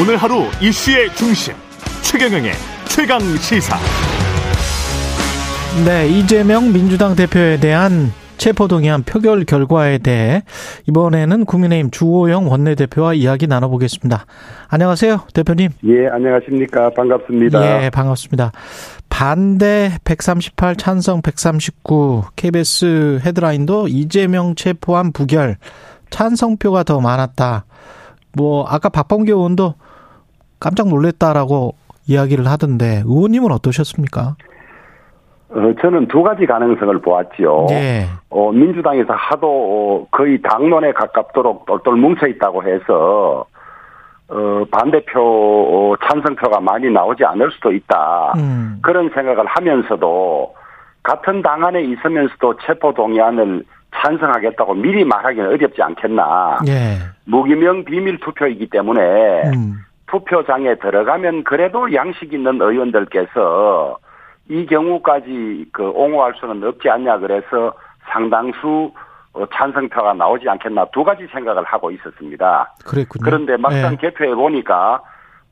오늘 하루 이슈의 중심 최경영의 최강 시사. 네, 이재명 민주당 대표에 대한 체포동의안 표결 결과에 대해 이번에는 국민의힘 주호영 원내대표와 이야기 나눠보겠습니다. 안녕하세요, 대표님. 예, 안녕하십니까. 반갑습니다. 예, 반갑습니다. 반대 138, 찬성 139, KBS 헤드라인도 이재명 체포한 부결, 찬성표가 더 많았다. 뭐, 아까 박범계 의원도 깜짝 놀랐다라고 이야기를 하던데, 의원님은 어떠셨습니까? 어, 저는 두 가지 가능성을 보았지요. 예. 어, 민주당에서 하도 어, 거의 당론에 가깝도록 똘똘 뭉쳐 있다고 해서 어, 반대표 어, 찬성표가 많이 나오지 않을 수도 있다. 음. 그런 생각을 하면서도 같은 당 안에 있으면서도 체포 동의안을 찬성하겠다고 미리 말하기는 어렵지 않겠나. 예. 무기명 비밀 투표이기 때문에 음. 투표장에 들어가면 그래도 양식 있는 의원들께서 이 경우까지 그 옹호할 수는 없지 않냐 그래서 상당수 어, 찬성표가 나오지 않겠나 두 가지 생각을 하고 있었습니다. 그랬군요. 그런데 막상 예. 개표해 보니까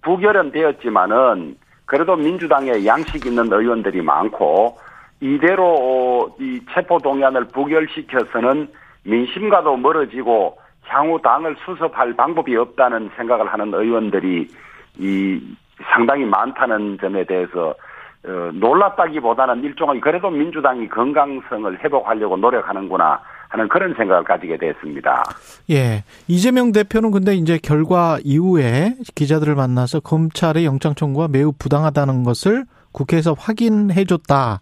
부결은 되었지만은 그래도 민주당에 양식 있는 의원들이 많고 이대로 어, 이 체포 동의안을 부결시켜서는 민심과도 멀어지고 향후 당을 수습할 방법이 없다는 생각을 하는 의원들이 이 상당히 많다는 점에 대해서 어, 놀랐다기보다는 일종의 그래도 민주당이 건강성을 회복하려고 노력하는구나 하는 그런 생각을 가지게 됐습니다. 예. 이재명 대표는 근데 이제 결과 이후에 기자들을 만나서 검찰의 영장 청구가 매우 부당하다는 것을 국회에서 확인해 줬다.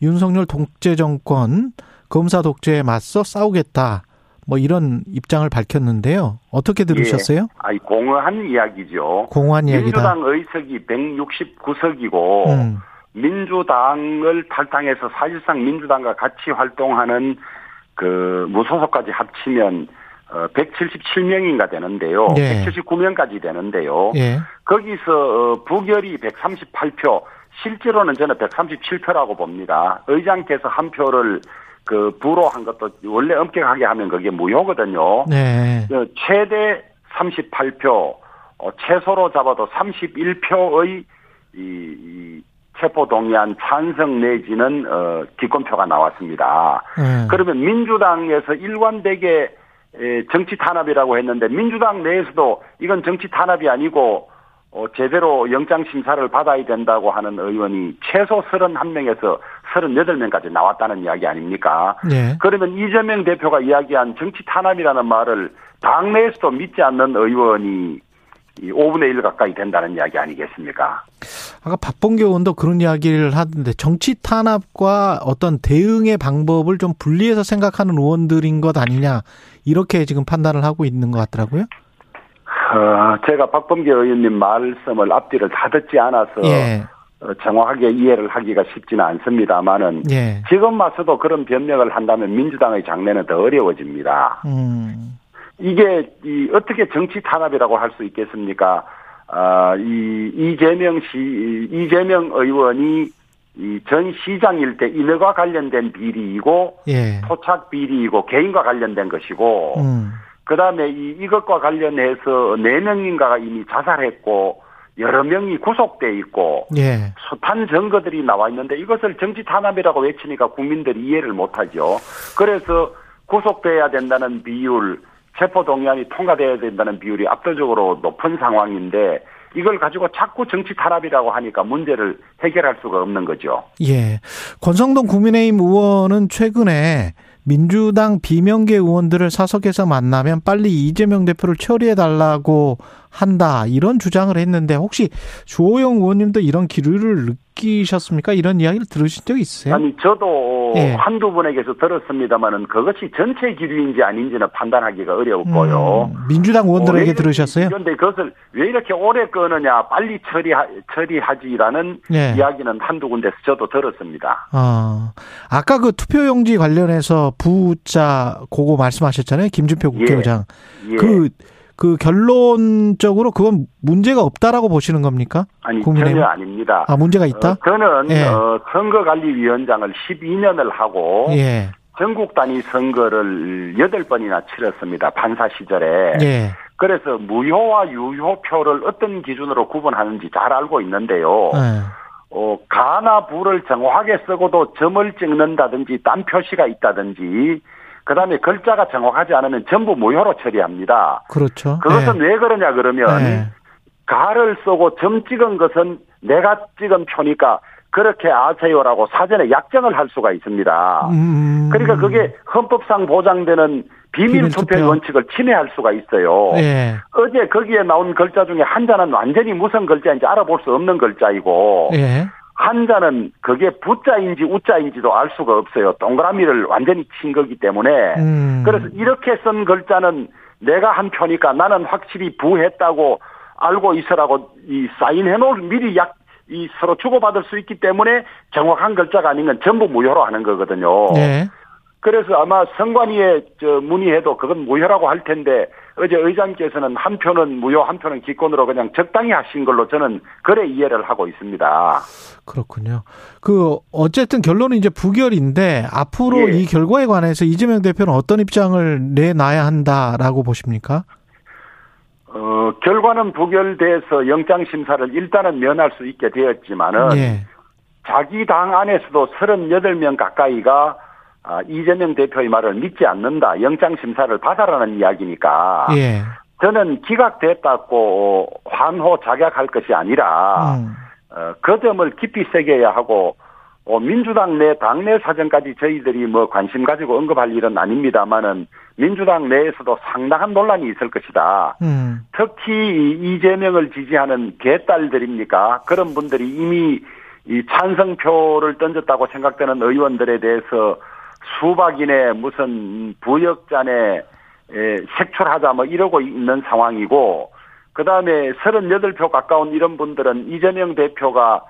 윤석열 독재 정권 검사 독재에 맞서 싸우겠다. 뭐 이런 입장을 밝혔는데요. 어떻게 들으셨어요? 예, 아이 공허한 이야기죠. 공허한 이야기다. 민주당 의석이 169석이고 음. 민주당을 탈당해서 사실상 민주당과 같이 활동하는 그 무소속까지 합치면 어 177명인가 되는데요. 예. 179명까지 되는데요. 예. 거기서 어, 부결이 138표, 실제로는 저는 137표라고 봅니다. 의장께서 한 표를 그 부로 한 것도 원래 엄격하게 하면 그게 무효거든요. 네. 어, 최대 38표, 어, 최소로 잡아도 31표의 이, 이 체포 동의안 찬성 내지는 어, 기권표가 나왔습니다. 예. 그러면 민주당에서 일관되게 에, 정치 탄압이라고 했는데 민주당 내에서도 이건 정치 탄압이 아니고 어, 제대로 영장 심사를 받아야 된다고 하는 의원이 최소 31명에서 38명까지 나왔다는 이야기 아닙니까? 예. 그러면 이재명 대표가 이야기한 정치 탄압이라는 말을 당내에서도 믿지 않는 의원이 이 5분의 1 가까이 된다는 이야기 아니겠습니까? 아까 박봉계 의원도 그런 이야기를 하던데 정치 탄압과 어떤 대응의 방법을 좀 분리해서 생각하는 의원들인 것 아니냐 이렇게 지금 판단을 하고 있는 것 같더라고요. 어, 제가 박범계 의원님 말씀을 앞뒤를 다 듣지 않아서 예. 어, 정확하게 이해를 하기가 쉽지는 않습니다만은 예. 지금 와서도 그런 변명을 한다면 민주당의 장래는 더 어려워집니다. 음. 이게 이 어떻게 정치 탄압이라고 할 수 있겠습니까? 아, 이 이재명 씨 이재명 의원이 이 전 시장일 때 인허가 관련된 비리이고 예. 토착 비리이고 개인과 관련된 것이고 음. 그 다음에 이 이것과 관련해서 네 명인가가 이미 자살했고 여러 명이 구속돼 있고 예. 숱한 증거들이 나와 있는데 이것을 정치 탄압이라고 외치니까 국민들이 이해를 못하죠. 그래서 구속돼야 된다는 비율, 체포 동의안이 통과돼야 된다는 비율이 압도적으로 높은 상황인데 이걸 가지고 자꾸 정치 탄압이라고 하니까 문제를 해결할 수가 없는 거죠. 예. 권성동 국민의힘 의원은 최근에 민주당 비명계 의원들을 사석에서 만나면 빨리 이재명 대표를 처리해 달라고 한다 이런 주장을 했는데 혹시 주호영 의원님도 이런 기류를 느끼셨습니까? 이런 이야기를 들으신 적 있으세요? 아니 저도 예. 한두 분에게서 들었습니다만은 그것이 전체 기류인지 아닌지는 판단하기가 어려웠고요. 음, 민주당 의원들에게 들으셨어요? 그런데 그것을 왜 이렇게 오래 끄느냐, 빨리 처리하, 처리하지라는 예. 이야기는 한두 군데서 저도 들었습니다. 어, 아까 그 투표용지 관련해서 부자 그거 말씀하셨잖아요. 김준표 국회의장. 예. 그, 그 결론적으로 그건 문제가 없다라고 보시는 겁니까? 아니, 국민의힘? 전혀 아닙니다. 아, 문제가 있다? 어, 저는, 예. 어, 선거관리위원장을 12년을 하고, 예. 전국 단위 선거를 8번이나 치렀습니다. 판사 시절에. 예. 그래서 무효와 유효표를 어떤 기준으로 구분하는지 잘 알고 있는데요. 네. 어, 가나 부를 정확하게 쓰고도 점을 찍는다든지 딴 표시가 있다든지 그다음에 글자가 정확하지 않으면 전부 무효로 처리합니다. 그렇죠. 그것은 네. 왜 그러냐 그러면 네. 가를 쓰고 점 찍은 것은 내가 찍은 표니까 그렇게 아세요라고 사전에 약정을 할 수가 있습니다. 음. 그러니까 그게 헌법상 보장되는 비밀 투표. 원칙을 침해할 수가 있어요. 예. 어제 거기에 나온 글자 중에 한 자는 완전히 무슨 글자인지 알아볼 수 없는 글자이고 예. 한 자는 그게 부자인지 우자인지도 알 수가 없어요. 동그라미를 완전히 친 거기 때문에 음. 그래서 이렇게 쓴 글자는 내가 한 표니까 나는 확실히 부했다고 알고 있으라고 이 사인해 놓을 미리 약 이 서로 주고받을 수 있기 때문에 정확한 글자가 아닌 건 전부 무효로 하는 거거든요. 예. 그래서 아마 선관위에 저 문의해도 그건 무효라고 할 텐데 어제 의장께서는 한 표는 무효, 한 표는 기권으로 그냥 적당히 하신 걸로 저는 그래 이해를 하고 있습니다. 그렇군요. 그 어쨌든 결론은 이제 부결인데 앞으로 예. 이 결과에 관해서 이재명 대표는 어떤 입장을 내놔야 한다라고 보십니까? 어, 결과는 부결돼서 영장 심사를 일단은 면할 수 있게 되었지만은 예. 자기 당 안에서도 38명 가까이가 아, 이재명 대표의 말을 믿지 않는다. 영장 심사를 받아라는 이야기니까 예. 저는 기각됐다고 환호 작약할 것이 아니라 음. 어, 그 점을 깊이 새겨야 하고 어, 민주당 내 당내 사정까지 저희들이 뭐 관심 가지고 언급할 일은 아닙니다만은 민주당 내에서도 상당한 논란이 있을 것이다. 음. 특히 이 이재명을 지지하는 개딸들입니까? 그런 분들이 이미 이 찬성표를 던졌다고 생각되는 의원들에 대해서 수박이네 무슨 부역자네 에, 색출하자 뭐 이러고 있는 상황이고 그다음에 38표 가까운 이런 분들은 이재명 대표가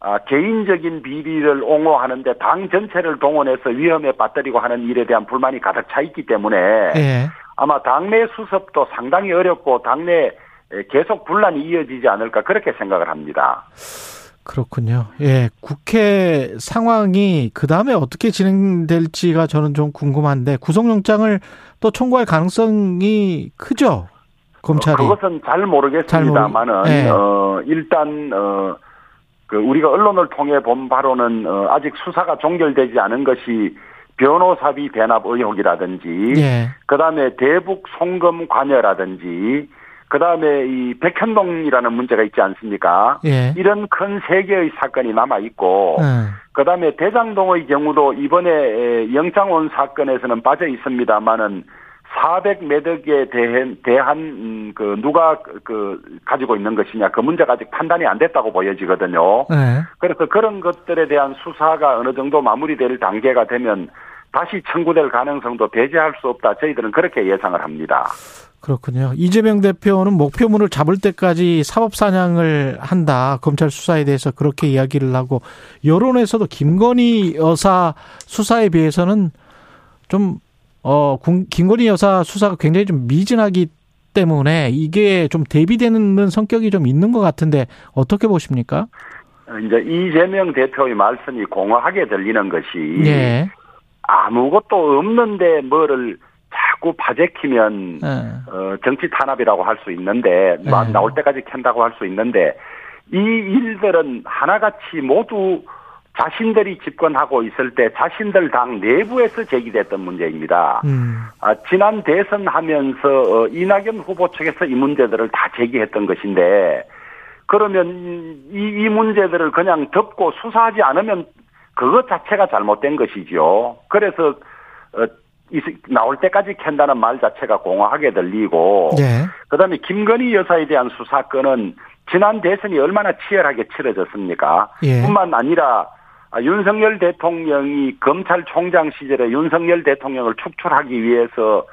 아, 개인적인 비리를 옹호하는데 당 전체를 동원해서 위험에 빠뜨리고 하는 일에 대한 불만이 가득 차 있기 때문에 예. 아마 당내 수습도 상당히 어렵고 당내 계속 분란이 이어지지 않을까 그렇게 생각을 합니다. 그렇군요. 예. 국회 상황이 그 다음에 어떻게 진행될지가 저는 좀 궁금한데 구속영장을 또 청구할 가능성이 크죠? 검찰이. 그것은 잘 모르겠습니다만은 잘 모르- 네. 어 일단 어 그 우리가 언론을 통해 본 바로는 어 아직 수사가 종결되지 않은 것이 변호사비 대납 의혹이라든지 예. 그다음에 대북 송금 관여라든지 그 다음에 이 백현동이라는 문제가 있지 않습니까? 예. 이런 큰 세 개의 사건이 남아 있고 예. 그다음에 대장동의 경우도 이번에 영장 온 사건에서는 빠져 있습니다만은 400매덕에 대한, 대한 음, 그 누가 그 가지고 있는 것이냐 그 문제가 아직 판단이 안 됐다고 보여지거든요. 예. 그래서 그런 것들에 대한 수사가 어느 정도 마무리될 단계가 되면 다시 청구될 가능성도 배제할 수 없다. 저희들은 그렇게 예상을 합니다. 그렇군요. 이재명 대표는 목표물을 잡을 때까지 사법 사냥을 한다. 검찰 수사에 대해서 그렇게 이야기를 하고 여론에서도 김건희 여사 수사에 비해서는 좀 어, 군- 김건희 여사 수사가 굉장히 좀 미진하기 때문에 이게 좀 대비되는 성격이 좀 있는 것 같은데 어떻게 보십니까? 이제 이재명 대표의 말씀이 공허하게 들리는 것이 예. 아무것도 없는데 뭐를 자꾸 파재키면 예. 어, 정치 탄압이라고 할 수 있는데 마- 네. 나올 때까지 캔다고 할 수 있는데 이 일들은 하나같이 모두 자신들이 집권하고 있을 때 자신들 당 내부에서 제기됐던 문제입니다. 음. 아, 지난 대선 하면서 어, 이낙연 후보 측에서 이 문제들을 다 제기했던 것인데 그러면 이, 이 문제들을 그냥 덮고 수사하지 않으면 그것 자체가 잘못된 것이죠. 그래서 어, 이- 나올 때까지 캔다는 말 자체가 공허하게 들리고 예. 그다음에 김건희 여사에 대한 수사건은 지난 대선이 얼마나 치열하게 치러졌습니까? 예. 뿐만 아니라 아, 윤석열 대통령이 검찰총장 시절에 윤석열 대통령을 축출하기 위해서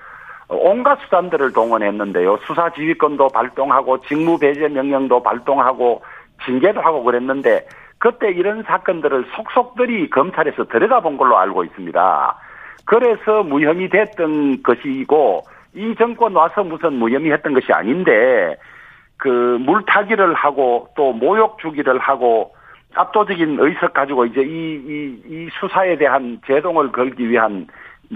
온갖 수단들을 동원했는데요. 수사 지휘권도 발동하고 직무 배제 명령도 발동하고 징계도 하고 그랬는데 그때 이런 사건들을 속속들이 검찰에서 들여다본 걸로 알고 있습니다. 그래서 무혐의 됐던 것이고 이 정권 와서 무슨 무혐의 했던 것이 아닌데 그 물타기를 하고 또 모욕 주기를 하고 압도적인 의석 가지고 이제 이, 이, 이 수사에 대한 제동을 걸기 위한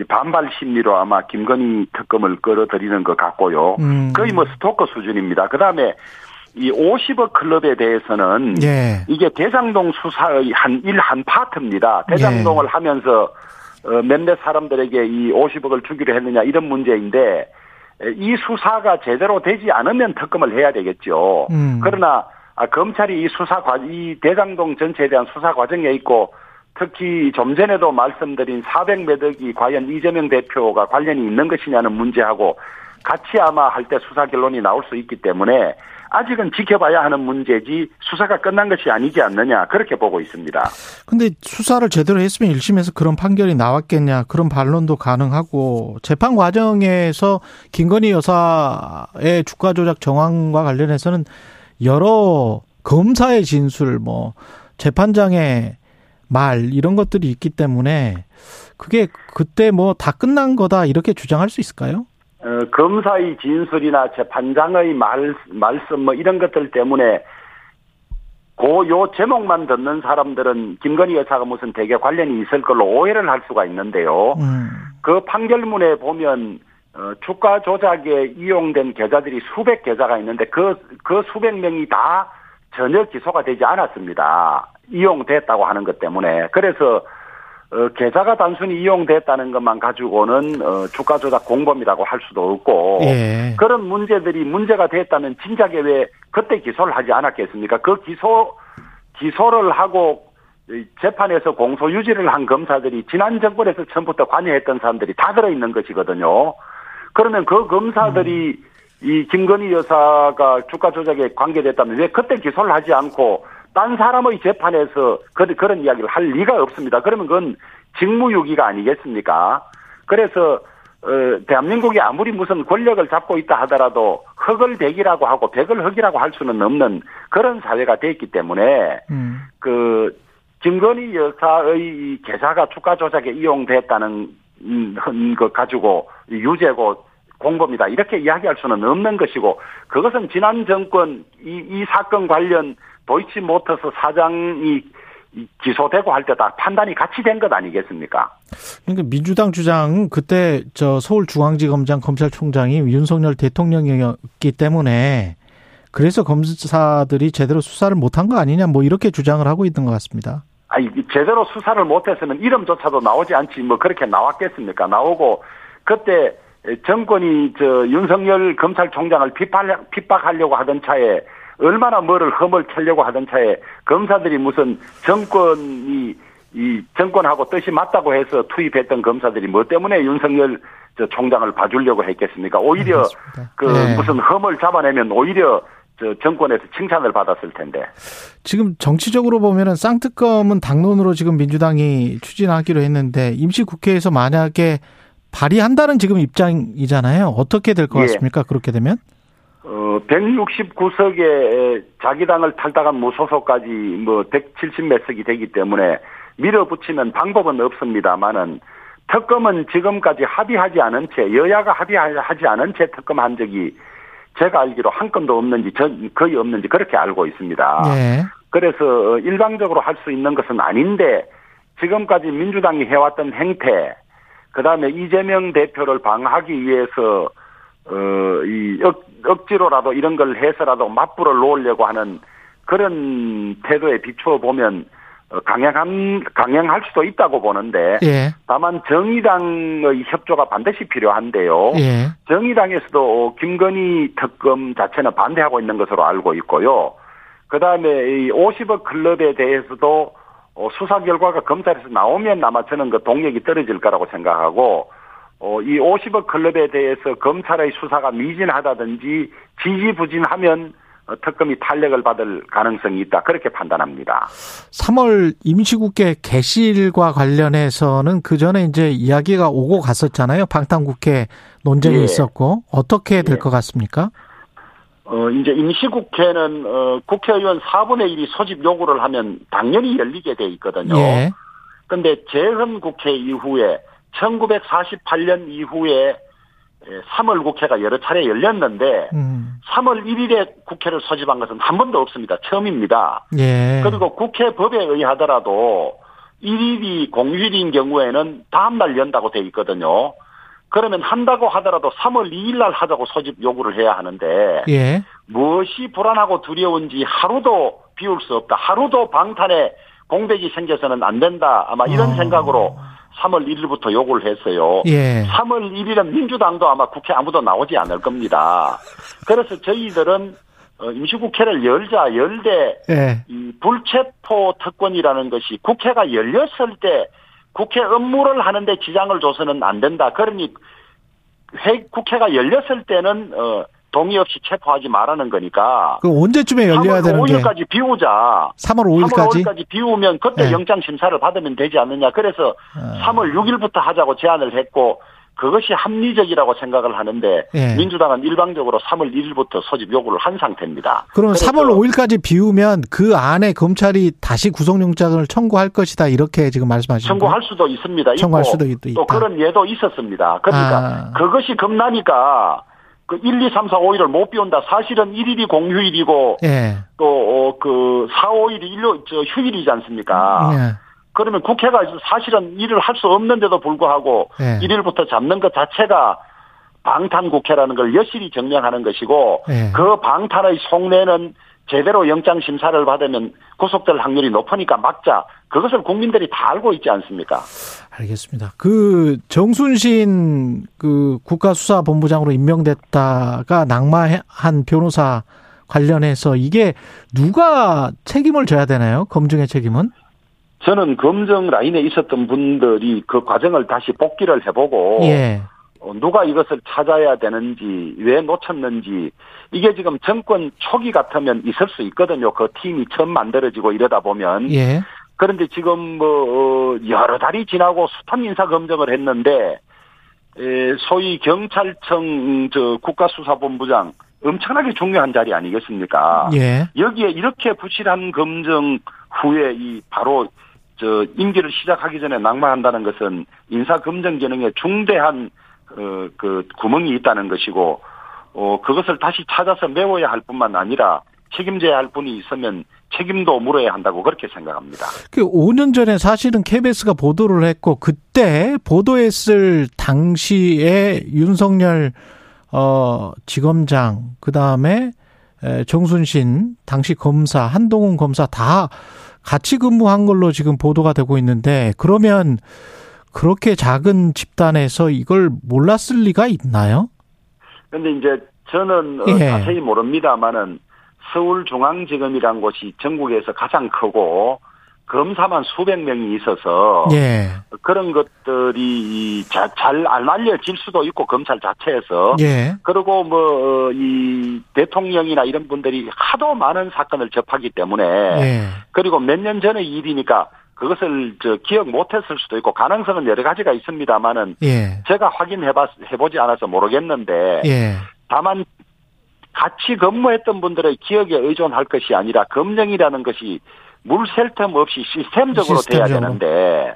반발 심리로 아마 김건희 특검을 끌어들이는 것 같고요. 음. 거의 뭐 스토커 수준입니다. 그 다음에 이 50억 클럽에 대해서는 예. 이게 대장동 수사의 한 일 한 파트입니다. 대장동을 예. 하면서 어, 몇몇 사람들에게 이 50억을 주기로 했느냐 이런 문제인데 에, 이 수사가 제대로 되지 않으면 특검을 해야 되겠죠. 음. 그러나 아, 검찰이 이 수사 과, 이 대장동 전체에 대한 수사 과정에 있고 특히 좀 전에도 말씀드린 400매덕이 과연 이재명 대표가 관련이 있는 것이냐는 문제하고 같이 아마 할 때 수사 결론이 나올 수 있기 때문에 아직은 지켜봐야 하는 문제지 수사가 끝난 것이 아니지 않느냐 그렇게 보고 있습니다. 근데 수사를 제대로 했으면 1심에서 그런 판결이 나왔겠냐 그런 반론도 가능하고 재판 과정에서 김건희 여사의 주가 조작 정황과 관련해서는 여러 검사의 진술 뭐 재판장의 말 이런 것들이 있기 때문에 그게 그때 뭐 다 끝난 거다 이렇게 주장할 수 있을까요? 어, 검사의 진술이나 재판장의 말, 말씀 뭐 이런 것들 때문에 고요 제목만 듣는 사람들은 김건희 여사가 무슨 대개 관련이 있을 걸로 오해를 할 수가 있는데요. 음. 그 판결문에 보면 어, 주가 조작에 이용된 계좌들이 수백 계좌가 있는데 그, 그 수백 명이 다 전혀 기소가 되지 않았습니다. 이용됐다고 하는 것 때문에. 그래서 어, 계좌가 단순히 이용됐다는 것만 가지고는 어, 주가 조작 공범이라고 할 수도 없고 예. 그런 문제들이 문제가 됐다면 진작에 왜 그때 기소를 하지 않았겠습니까? 그 기소 기소를 하고 이 재판에서 공소 유지를 한 검사들이 지난 정권에서 처음부터 관여했던 사람들이 다 들어 있는 것이거든요. 그러면 그 검사들이 이 김건희 여사가 주가 조작에 관계됐다면 왜 그때 기소를 하지 않고 딴 사람의 재판에서 그, 그런 이야기를 할 리가 없습니다. 그러면 그건 직무유기가 아니겠습니까? 그래서 어, 대한민국이 아무리 무슨 권력을 잡고 있다 하더라도 흑을 백이라고 하고 백을 흑이라고 할 수는 없는 그런 사회가 됐기 때문에 음. 그 김건희 여사의 이 계좌가 주가 조작에 이용됐다는 음, 것 가지고 유죄고 공범이다 이렇게 이야기할 수는 없는 것이고 그것은 지난 정권 이, 이 사건 관련 도이치모터스 사장이 이 기소되고 할 때 다 판단이 같이 된 것 아니겠습니까? 그러니까 민주당 주장은 그때 저 서울중앙지검장 검찰총장이 윤석열 대통령이었기 때문에 그래서 검사들이 제대로 수사를 못한 거 아니냐 뭐 이렇게 주장을 하고 있는 것 같습니다. 아니 제대로 수사를 못했으면 이름조차도 나오지 않지 뭐 그렇게 나왔겠습니까? 나오고 그때 정권이 저 윤석열 검찰총장을 핍박, 핍박하려고 하던 차에 얼마나 뭐를 흠을 켜려고 하던 차에 검사들이 무슨 정권이 이 정권하고 뜻이 맞다고 해서 투입했던 검사들이 뭐 때문에 윤석열 저 총장을 봐주려고 했겠습니까? 오히려 알겠습니다. 그 네. 무슨 흠을 잡아내면 오히려 저 정권에서 칭찬을 받았을 텐데. 지금 정치적으로 보면은 쌍특검은 당론으로 지금 민주당이 추진하기로 했는데 임시국회에서 만약에 발의한다는 지금 입장이잖아요. 어떻게 될것 예. 같습니까? 그렇게 되면? 어, 169석에 자기 당을 탈당한 무소속까지 뭐 170몇 석이 되기 때문에 밀어붙이는 방법은 없습니다만은 특검은 지금까지 합의하지 않은 채 여야가 합의하지 않은 채 특검한 적이 제가 알기로 한 건도 없는지 전 거의 없는지 그렇게 알고 있습니다. 예. 그래서 일방적으로 할 수 있는 것은 아닌데 지금까지 민주당이 해왔던 행태, 그 다음에 이재명 대표를 방하기 위해서 어이 억지로라도 이런 걸 해서라도 맞불을 놓으려고 하는 그런 태도에 비추어 보면 어, 강행한 강행할 수도 있다고 보는데 예. 다만 정의당의 협조가 반드시 필요한데요. 예. 정의당에서도 김건희 특검 자체는 반대하고 있는 것으로 알고 있고요. 그 다음에 이 50억 클럽에 대해서도 어, 수사 결과가 검찰에서 나오면 아마 저는 그 동력이 떨어질 거라고 생각하고, 어, 이 50억 클럽에 대해서 검찰의 수사가 미진하다든지 지지부진하면 어, 특검이 탄력을 받을 가능성이 있다. 그렇게 판단합니다. 3월 임시국회 개실과 관련해서는 그 전에 이제 이야기가 오고 갔었잖아요. 방탄국회 논쟁이 예. 있었고 어떻게 될 예. 것 같습니까? 어, 이제 임시국회는, 어, 국회의원 4분의 1이 소집 요구를 하면 당연히 열리게 돼 있거든요. 예. 근데 재헌 국회 이후에 1948년 이후에 3월 국회가 여러 차례 열렸는데 음. 3월 1일에 국회를 소집한 것은 한 번도 없습니다. 처음입니다. 예. 그리고 국회 법에 의하더라도 1일이 공휴일인 경우에는 다음 날 연다고 돼 있거든요. 그러면 한다고 하더라도 3월 2일 날 하자고 소집 요구를 해야 하는데 예. 무엇이 불안하고 두려운지 하루도 비울 수 없다. 하루도 방탄에 공백이 생겨서는 안 된다. 아마 이런 어. 생각으로 3월 1일부터 요구를 했어요. 예. 3월 1일은 민주당도 아마 국회 아무도 나오지 않을 겁니다. 그래서 저희들은 어, 임시국회를 열자 열되 예. 이 불체포 특권이라는 것이 국회가 열렸을 때 국회 업무를 하는데 지장을 줘서는 안 된다. 그러니 회, 국회가 열렸을 때는 어, 동의 없이 체포하지 말라는 거니까 그 언제쯤에 열려야 3월 되는 게 5일까지 비우자. 3월 3월 5일까지? 5일까지 비우면 그때 네. 영장 심사를 받으면 되지 않느냐. 그래서 어. 3월 6일부터 하자고 제안을 했고 그것이 합리적이라고 생각을 하는데 예. 민주당은 일방적으로 3월 1일부터 소집 요구를 한 상태입니다. 그래서 3월 5일까지 비우면 그 안에 검찰이 다시 구속영장을 청구할 것이다 이렇게 지금 말씀하시는 거예요? 청구할 수도 있습니다. 청구할 있고 수도 있- 있다. 또 그런 예도 있었습니다. 그러니까 아. 그것이 겁나니까 그 1, 2, 3, 4, 5일을 못 비운다. 사실은 1일이 공휴일이고 예. 또그 4, 5일이 일요 저 휴일이지 않습니까? 예. 그러면 국회가 사실은 일을 할 수 없는데도 불구하고 예. 1일부터 잡는 것 자체가 방탄 국회라는 걸 여실히 증명하는 것이고 예. 그 방탄의 속내는 제대로 영장 심사를 받으면 구속될 확률이 높으니까 막자. 그것을 국민들이 다 알고 있지 않습니까? 알겠습니다. 그 정순신 그 국가수사본부장으로 임명됐다가 낙마한 변호사 관련해서 이게 누가 책임을 져야 되나요? 검증의 책임은? 저는 검정 라인에 있었던 분들이 그 과정을 다시 복기를 해보고 예. 어, 누가 이것을 찾아야 되는지 왜 놓쳤는지 이게 지금 정권 초기 같으면 있을 수 있거든요. 그 팀이 처음 만들어지고 이러다 보면 예. 그런데 지금 뭐 어, 여러 달이 지나고 숱한 인사 검증을 했는데 에, 소위 경찰청 저 국가수사본부장 엄청나게 중요한 자리 아니겠습니까? 예. 여기에 이렇게 부실한 검증 후에 이 바로 저 임기를 시작하기 전에 낙마한다는 것은 인사 검증 기능에 중대한 어, 그 구멍이 있다는 것이고 어 그것을 다시 찾아서 메워야 할 뿐만 아니라 책임져야 할 분이 있으면 책임도 물어야 한다고 그렇게 생각합니다. 그 5년 전에 사실은 KBS가 보도를 했고 그때 보도했을 당시에 윤석열 어 지검장 그다음에 에, 정순신 당시 검사 한동훈 검사 다 같이 근무한 걸로 지금 보도가 되고 있는데 그러면 그렇게 작은 집단에서 이걸 몰랐을 리가 있나요? 근데 이제 저는 어, 예. 자세히 모릅니다만은 서울중앙지검이란 곳이 전국에서 가장 크고 검사만 수백 명이 있어서 예. 그런 것들이 자- 잘 알려질 수도 있고 검찰 자체에서 예. 그리고 뭐 이 대통령이나 이런 분들이 하도 많은 사건을 접하기 때문에 예. 그리고 몇 년 전의 일이니까 그것을 저 기억 못했을 수도 있고 가능성은 여러 가지가 있습니다만은 예. 제가 확인해봤 해보지 않아서 모르겠는데 예. 다만 같이 근무했던 분들의 기억에 의존할 것이 아니라 검증이라는 것이 물셀틈 없이 시스템적으로 돼야 시스템적으로. 되는데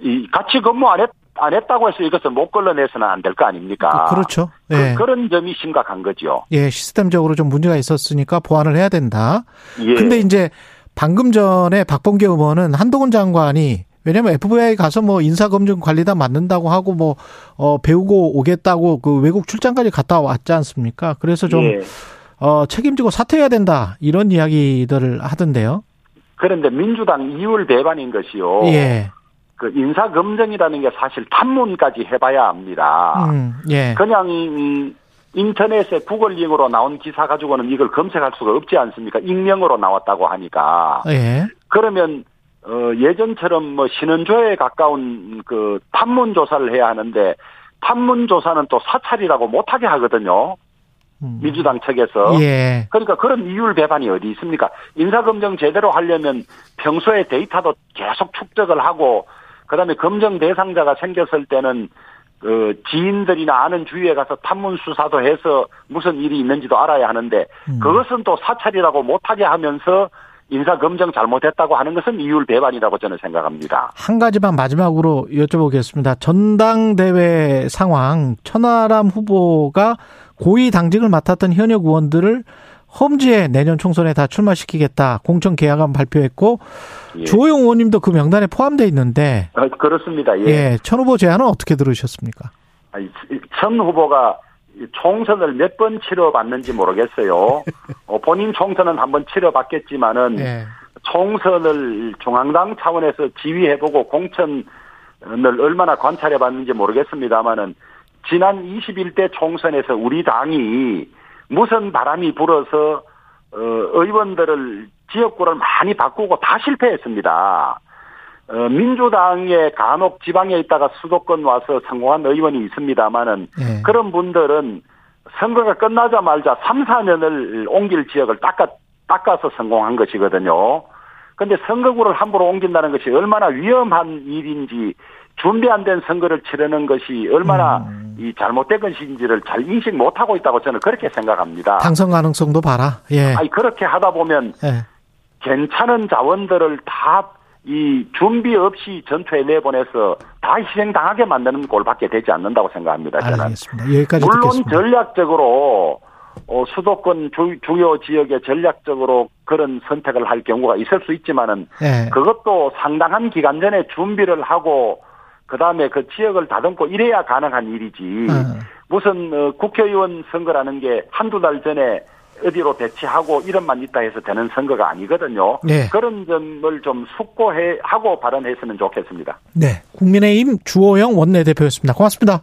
이 같이 근무 안, 했, 안 했다고 해서 이것을 못 걸러내서는 안 될 거 아닙니까? 그렇죠. 그, 예. 그 런 점이 심각한 거죠. 예, 시스템적으로 좀 문제가 있었으니까 보완을 해야 된다. 예. 근데 이제 방금 전에 박범계 의원은 한동훈 장관이 왜냐면 FBI 가서 뭐 인사검증 관리단 맡는다고 하고 뭐, 어, 배우고 오겠다고 그 외국 출장까지 갔다 왔지 않습니까? 그래서 좀, 예. 어, 책임지고 사퇴해야 된다. 이런 이야기들을 하던데요. 그런데 민주당 이율 배반인 것이요. 예. 그 인사 검증이라는 게 사실 탐문까지 해봐야 합니다. 음, 예. 그냥 음, 인터넷에 구글링으로 나온 기사 가지고는 이걸 검색할 수가 없지 않습니까? 익명으로 나왔다고 하니까. 예. 그러면 어 예전처럼 뭐 신원조에 가까운 그 탐문 조사를 해야 하는데 탐문 조사는 또 사찰이라고 못하게 하거든요. 음. 민주당 측에서. 예. 그러니까 그런 이율 배반이 어디 있습니까? 인사검증 제대로 하려면 평소에 데이터도 계속 축적을 하고 그 다음에 검증 대상자가 생겼을 때는 그 지인들이나 아는 주위에 가서 탐문 수사도 해서 무슨 일이 있는지도 알아야 하는데 음. 그것은 또 사찰이라고 못하게 하면서 인사 검증 잘못했다고 하는 것은 이율 배반이라고 저는 생각합니다. 한 가지만 마지막으로 여쭤보겠습니다. 전당대회 상황, 천하람 후보가 고위 당직을 맡았던 현역 의원들을 험지에 내년 총선에 다 출마시키겠다 공천 계약안 발표했고 예. 주호영 의원님도 그 명단에 포함돼 있는데 어, 그렇습니다. 예. 예, 천 후보 제안은 어떻게 들으셨습니까? 아니, 천 후보가 총선을 몇 번 치러봤는지 모르겠어요. 어, 본인 총선은 한 번 치러봤겠지만은 예. 총선을 중앙당 차원에서 지휘해보고 공천을 얼마나 관찰해봤는지 모르겠습니다만은 지난 21대 총선에서 우리 당이 무슨 바람이 불어서 어, 의원들을 지역구를 많이 바꾸고 다 실패했습니다. 어, 민주당에 간혹 지방에 있다가 수도권 와서 성공한 의원이 있습니다만은 예. 그런 분들은 선거가 끝나자마자 3, 4년을 옮길 지역을 닦아, 닦아서 성공한 것이거든요. 근데 선거구를 함부로 옮긴다는 것이 얼마나 위험한 일인지 준비 안 된 선거를 치르는 것이 얼마나 음. 이 잘못된 것인지를 잘 인식 못하고 있다고 저는 그렇게 생각합니다. 당선 가능성도 봐라. 예. 아니, 그렇게 하다 보면 예. 괜찮은 자원들을 다 이 준비 없이 전투에 내보내서 다 희생당하게 만드는 꼴밖에 되지 않는다고 생각합니다. 저는. 알겠습니다. 여기까지 물론 듣겠습니다. 전략적으로 어, 수도권 주, 주요 지역에 전략적으로 그런 선택을 할 경우가 있을 수 있지만은 예. 그것도 상당한 기간 전에 준비를 하고 그 다음에 그 지역을 다듬고 이래야 가능한 일이지. 어. 무슨 어, 국회의원 선거라는 게 한두 달 전에 어디로 배치하고 이런만 있다 해서 되는 선거가 아니거든요. 네. 그런 점을 좀 숙고해 하고 발언했으면 좋겠습니다. 네. 국민의힘 주호영 원내대표였습니다. 고맙습니다.